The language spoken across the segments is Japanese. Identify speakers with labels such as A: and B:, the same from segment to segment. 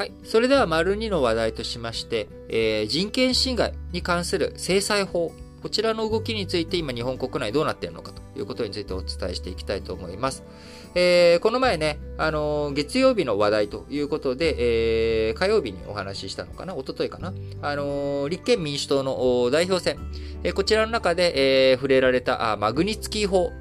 A: はい。それでは、丸2の話題としまして、えー、人権侵害に関する制裁法。こちらの動きについて今日本国内どうなっているのかということについてお伝えしていきたいと思います。えー、この前ね、あのー、月曜日の話題ということで、えー、火曜日にお話ししたのかな？一昨日かな？あのー、立憲民主党の代表選、えこちらの中で、え触れられたあマグニツキー法、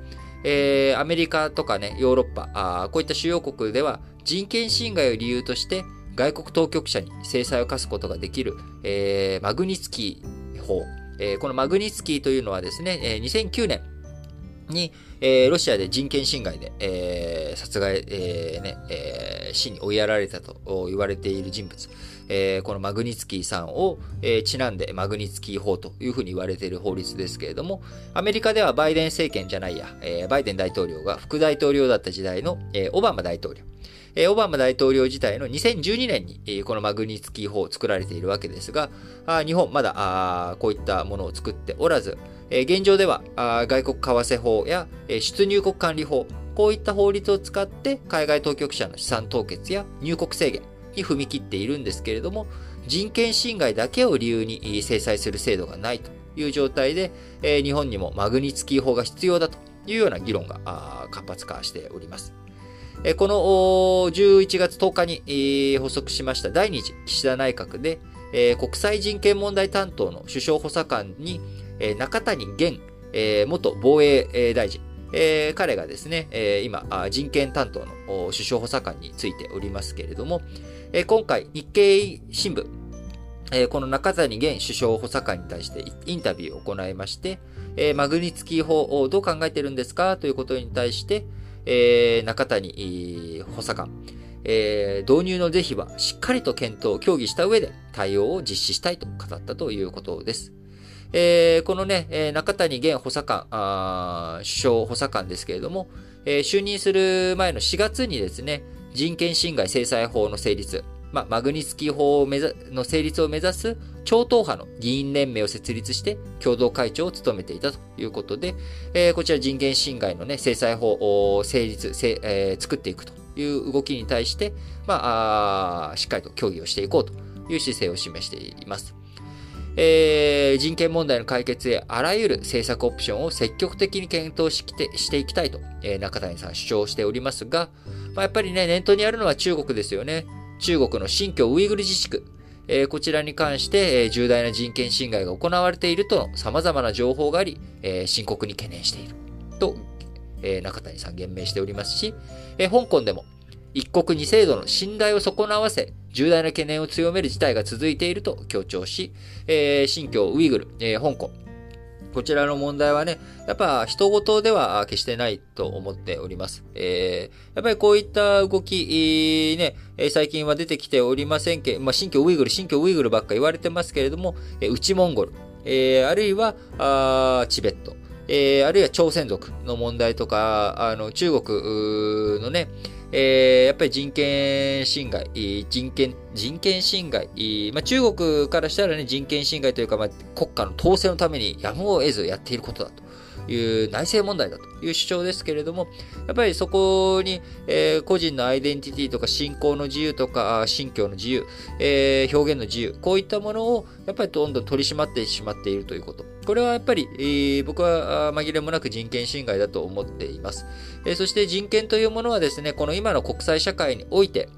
A: えアメリカとかね、ヨーロッパあ、こういった主要国では人権侵害を理由として、外国当局者に制裁を科すことができる、えー、マグニツキー法。えー、このマグニツキーというのはですね、えー、2009年に、えー、ロシアで人権侵害で、えー、殺害、えーねえー、死に追いやられたと言われている人物。えー、このマグニツキーさんを、えー、ちなんでマグニツキー法というふうに言われている法律ですけれども、アメリカではバイデン政権じゃないや、えー、バイデン大統領が副大統領だった時代の、えー、オバマ大統領。えオバマ大統領時代の2012年に、えこのマグニツキー法を作られているわけですが、あ日本まだあこういったものを作っておらず、え現状ではあ外国為替法や、え出入国管理法、こういった法律を使って海外当局者の資産凍結や入国制限に踏み切っているんですけれども、人権侵害だけを理由に制裁する制度がないという状態で、え日本にもマグニツキー法が必要だというような議論が活発化しております。この11月10日に発足しました第2次岸田内閣で、国際人権問題担当の首相補佐官に中谷元元防衛大臣、彼がですね、今、人権担当の首相補佐官についておりますけれども、今回、日経新聞、この中谷元首相補佐官に対してインタビューを行いまして、マグニツキー法をどう考えてるんですかということに対して、えー、中谷補佐官、えー、導入の是非はしっかりと検討、協議した上で対応を実施したいと語ったということです。えー、このね、え中谷現補佐官、首相補佐官ですけれども、えー、就任する前の4月にですね、人権侵害制裁法の成立、まあ、マグニツキ法の成立を目指す超党派の議員連盟を設立して共同会長を務めていたということで、えー、こちら人権侵害の、ね、制裁法を成立、えー、作っていくという動きに対して、まあ、しっかりと協議をしていこうという姿勢を示しています。えー、人権問題の解決へあらゆる政策オプションを積極的に検討してしていきたいと、えー、中谷さん主張しておりますが、まあ、やっぱりね、念頭にあるのは中国ですよね。中国の新疆ウイグル自治区、え、こちらに関して、え、重大な人権侵害が行われていると様々な情報があり、え、深刻に懸念している。と、え中谷さん言明しておりますし、え香港でも一国二制度の信頼を損なわせ、重大な懸念を強める事態が続いていると強調し、え新疆ウイグル、え香港、こちらの問題はね、やっぱ人事では決してないと思っております。えー、やっぱりこういった動き、ね、最近は出てきておりませんけど、まあ、新疆ウイグル、新疆ウイグルばっか言われてますけれども、内モンゴル、えー、あるいはあチベット、えー、あるいは朝鮮族の問題とか、あの中国のね、えー、やっぱり人権侵害、人権、人権侵害、まあ、中国からしたらね、人権侵害というか、まあ、国家の統制のためにやむを得ずやっていることだと。いう内政問題だという主張ですけれども、やっぱりそこに、えー、個人のアイデンティティとか信仰の自由とか、信教の自由、えー、表現の自由、こういったものをやっぱりどんどん取り締まってしまっているということ。これはやっぱり、えー、僕は紛れもなく人権侵害だと思っています。え、そして人権というものはですね、この今の国際社会において、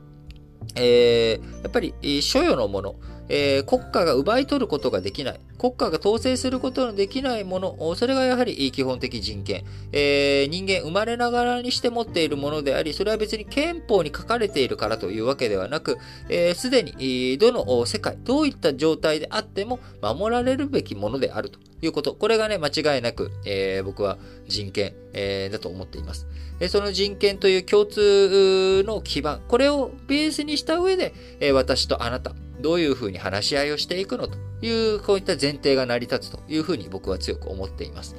A: え、やっぱり所与のもの、えー、国家が奪い取ることができない、国家が統制することのできないもの、それがやはり基本的人権、えー、人間生まれながらにして持っているものであり、それは別に憲法に書かれているからというわけではなく、す、えー、で、にどの世界、どういった状態であっても守られるべきものであるということ。これがね、間違いなく、えー、僕は人権、えー、だと思っています。えその人権という共通の基盤、これをベースにした上で、え私とあなた、どういうふうに話し合いをしていくのという、こういった前提が成り立つというふうに僕は強く思っています。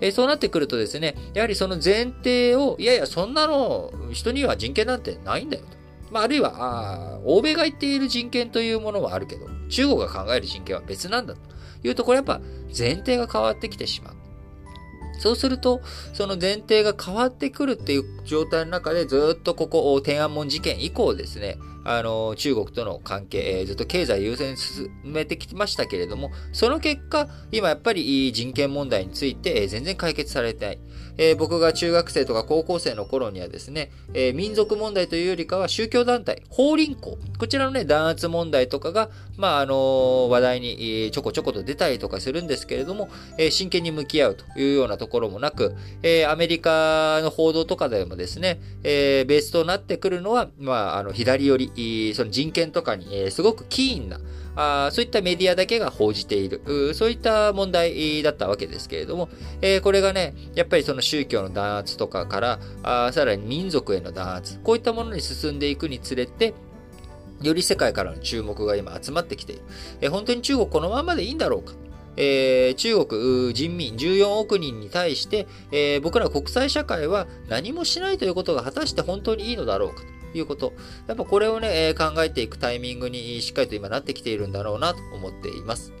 A: えそうなってくるとですね、やはりその前提を、いやいや、そんなの、人には人権なんてないんだよと。まあ、あるいは、あ欧米が言っている人権というものはあるけど、中国が考える人権は別なんだというと、これやっぱ前提が変わってきてしまう。そうすると、その前提が変わってくるっていう状態の中でずっとここ、天安門事件以降ですね、あの、中国との関係、ずっと経済優先進めてきましたけれども、その結果、今やっぱり人権問題について、えー、全然解決されてない。えー、僕が中学生とか高校生の頃にはですね、えー、民族問題というよりかは宗教団体、法輪功、こちらのね、弾圧問題とかが、まあ、あのー、話題にちょこちょこと出たりとかするんですけれども、え真剣に向き合うというようなところもなく、えアメリカの報道とかでもですね、えベースとなってくるのは、まあ、あの、左寄り、その人権とかに、えすごくキーンな、あそういったメディアだけが報じている、そういった問題だったわけですけれども、えー、これがね、やっぱりその宗教の弾圧とかから、あさらに民族への弾圧、こういったものに進んでいくにつれて、より世界からの注目が今集まってきている。えー、本当に中国このままでいいんだろうか。えー、中国人民14億人に対して、えー、僕ら国際社会は何もしないということが果たして本当にいいのだろうかと。いうこと。やっぱこれをね、考えていくタイミングにしっかりと今なってきているんだろうなと思っています。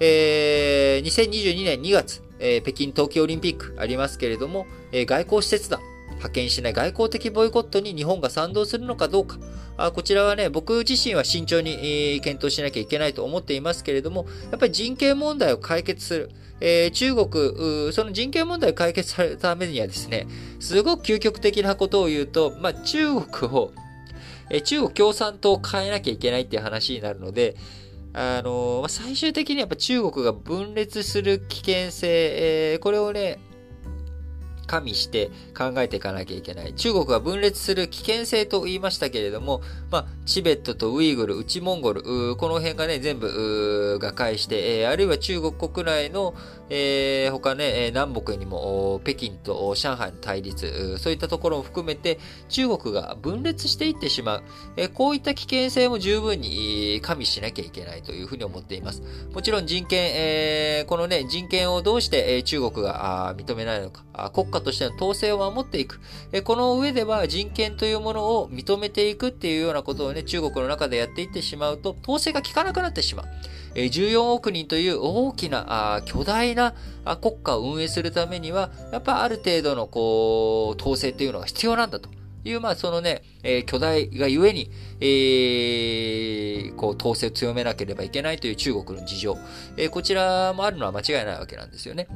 A: えー、2022年2月、えー、北京冬季オリンピックありますけれども、えー、外交施設団、派遣しない外交的ボイコットに日本が賛同するのかどうか。あこちらはね、僕自身は慎重に、え、検討しなきゃいけないと思っていますけれども、やっぱり人権問題を解決する。えー、中国、その人権問題を解決されるためにはですね、すごく究極的なことを言うと、まあ、中国を、えー、中国共産党を変えなきゃいけないっていう話になるので、あのー、最終的にやっぱ中国が分裂する危険性、えー、これをね、加味して考えていかなきゃいけない。中国が分裂する危険性と言いましたけれども、まあ、チベットとウイグル、内モンゴル、この辺がね、全部、瓦解して、えー、あるいは中国国内の、えー、他ね、南北にも、北京と上海の対立、そういったところを含めて、中国が分裂していってしまう。えー、こういった危険性も十分に加味しなきゃいけないというふうに思っています。もちろん人権、えー、このね、人権をどうして、中国が認めないのか、国家としての統制を守っていく。えこの上では人権というものを認めていくっていうようなことをね、中国の中でやっていってしまうと、統制が効かなくなってしまう。14億人という大きな、巨大な国家を運営するためには、やっぱある程度のこう、統制っていうのが必要なんだと。いう、まあ、そのね、えー、巨大がゆえに、えー、こう、統制を強めなければいけないという中国の事情。えー、こちらもあるのは間違いないわけなんですよね。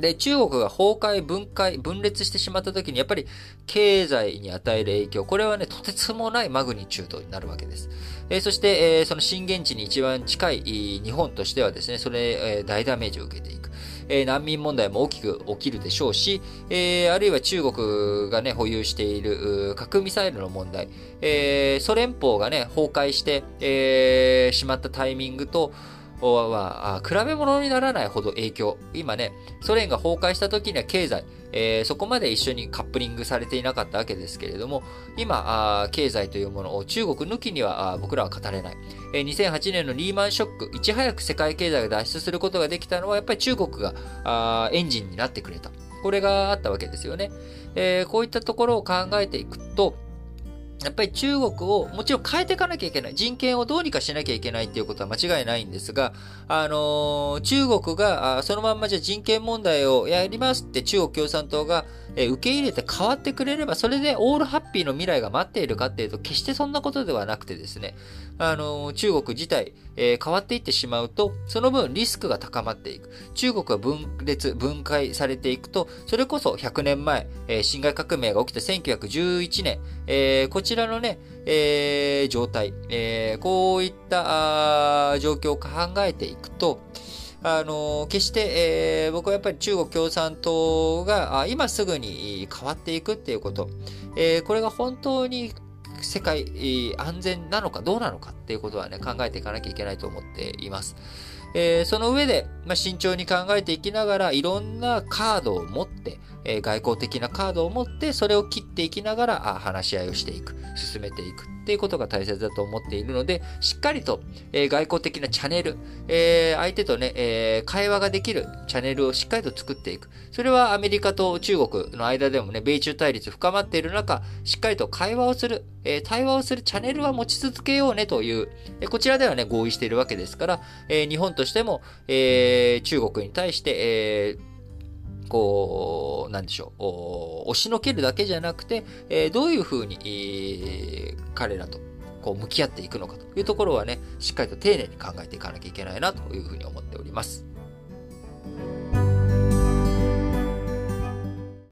A: で、中国が崩壊、分解、分裂してしまった時に、やっぱり経済に与える影響、これはね、とてつもないマグニチュードになるわけです。えー、そして、えー、その震源地に一番近い日本としてはですね、それ、えー、大ダメージを受けていく。え難民問題も大きく起きるでしょうし、えあるいは中国がね、保有している核ミサイルの問題、えソ連邦がね、崩壊して、えしまったタイミングと、は、比べ物にならないほど影響。今ね、ソ連が崩壊した時には経済、えー、そこまで一緒にカップリングされていなかったわけですけれども、今、経済というものを中国抜きには僕らは語れない。えー、2008年のリーマンショック、いち早く世界経済が脱出することができたのは、やっぱり中国がエンジンになってくれた。これがあったわけですよね。えー、こういったところを考えていくと、やっぱり中国をもちろん変えていかなきゃいけない。人権をどうにかしなきゃいけないっていうことは間違いないんですが、あのー、中国がそのまんまじゃ人権問題をやりますって中国共産党がえ受け入れて変わってくれれば、それでオールハッピーの未来が待っているかっていうと、決してそんなことではなくてですね、あの、中国自体、え、変わっていってしまうと、その分リスクが高まっていく。中国が分裂、分解されていくと、それこそ100年前、えー、辛亥革命が起きた1911年、え、こちらのね、え、状態、え、こういった状況を考えていくと、あの、決して、えー、僕はやっぱり中国共産党が今すぐに変わっていくっていうこと、えー、これが本当に世界安全なのかどうなのかっていうことはね、考えていかなきゃいけないと思っています。えー、その上で、まあ、慎重に考えていきながら、いろんなカードを持って、えー、外交的なカードを持って、それを切っていきながら、あ話し合いをしていく、進めていくっていうことが大切だと思っているので、しっかりと、えー、外交的なチャンネル、えー、相手とね、えー、会話ができるチャンネルをしっかりと作っていく。それはアメリカと中国の間でもね、米中対立深まっている中、しっかりと会話をする、え、対話をするチャンネルは持ち続けようねという、え、こちらではね、合意しているわけですから、え、日本としても、え、中国に対して、えーこう、なんでしょう、押しのけるだけじゃなくて、えー、どういうふうに、えー、彼らとこう向き合っていくのかというところはね、しっかりと丁寧に考えていかなきゃいけないなというふうに思っております。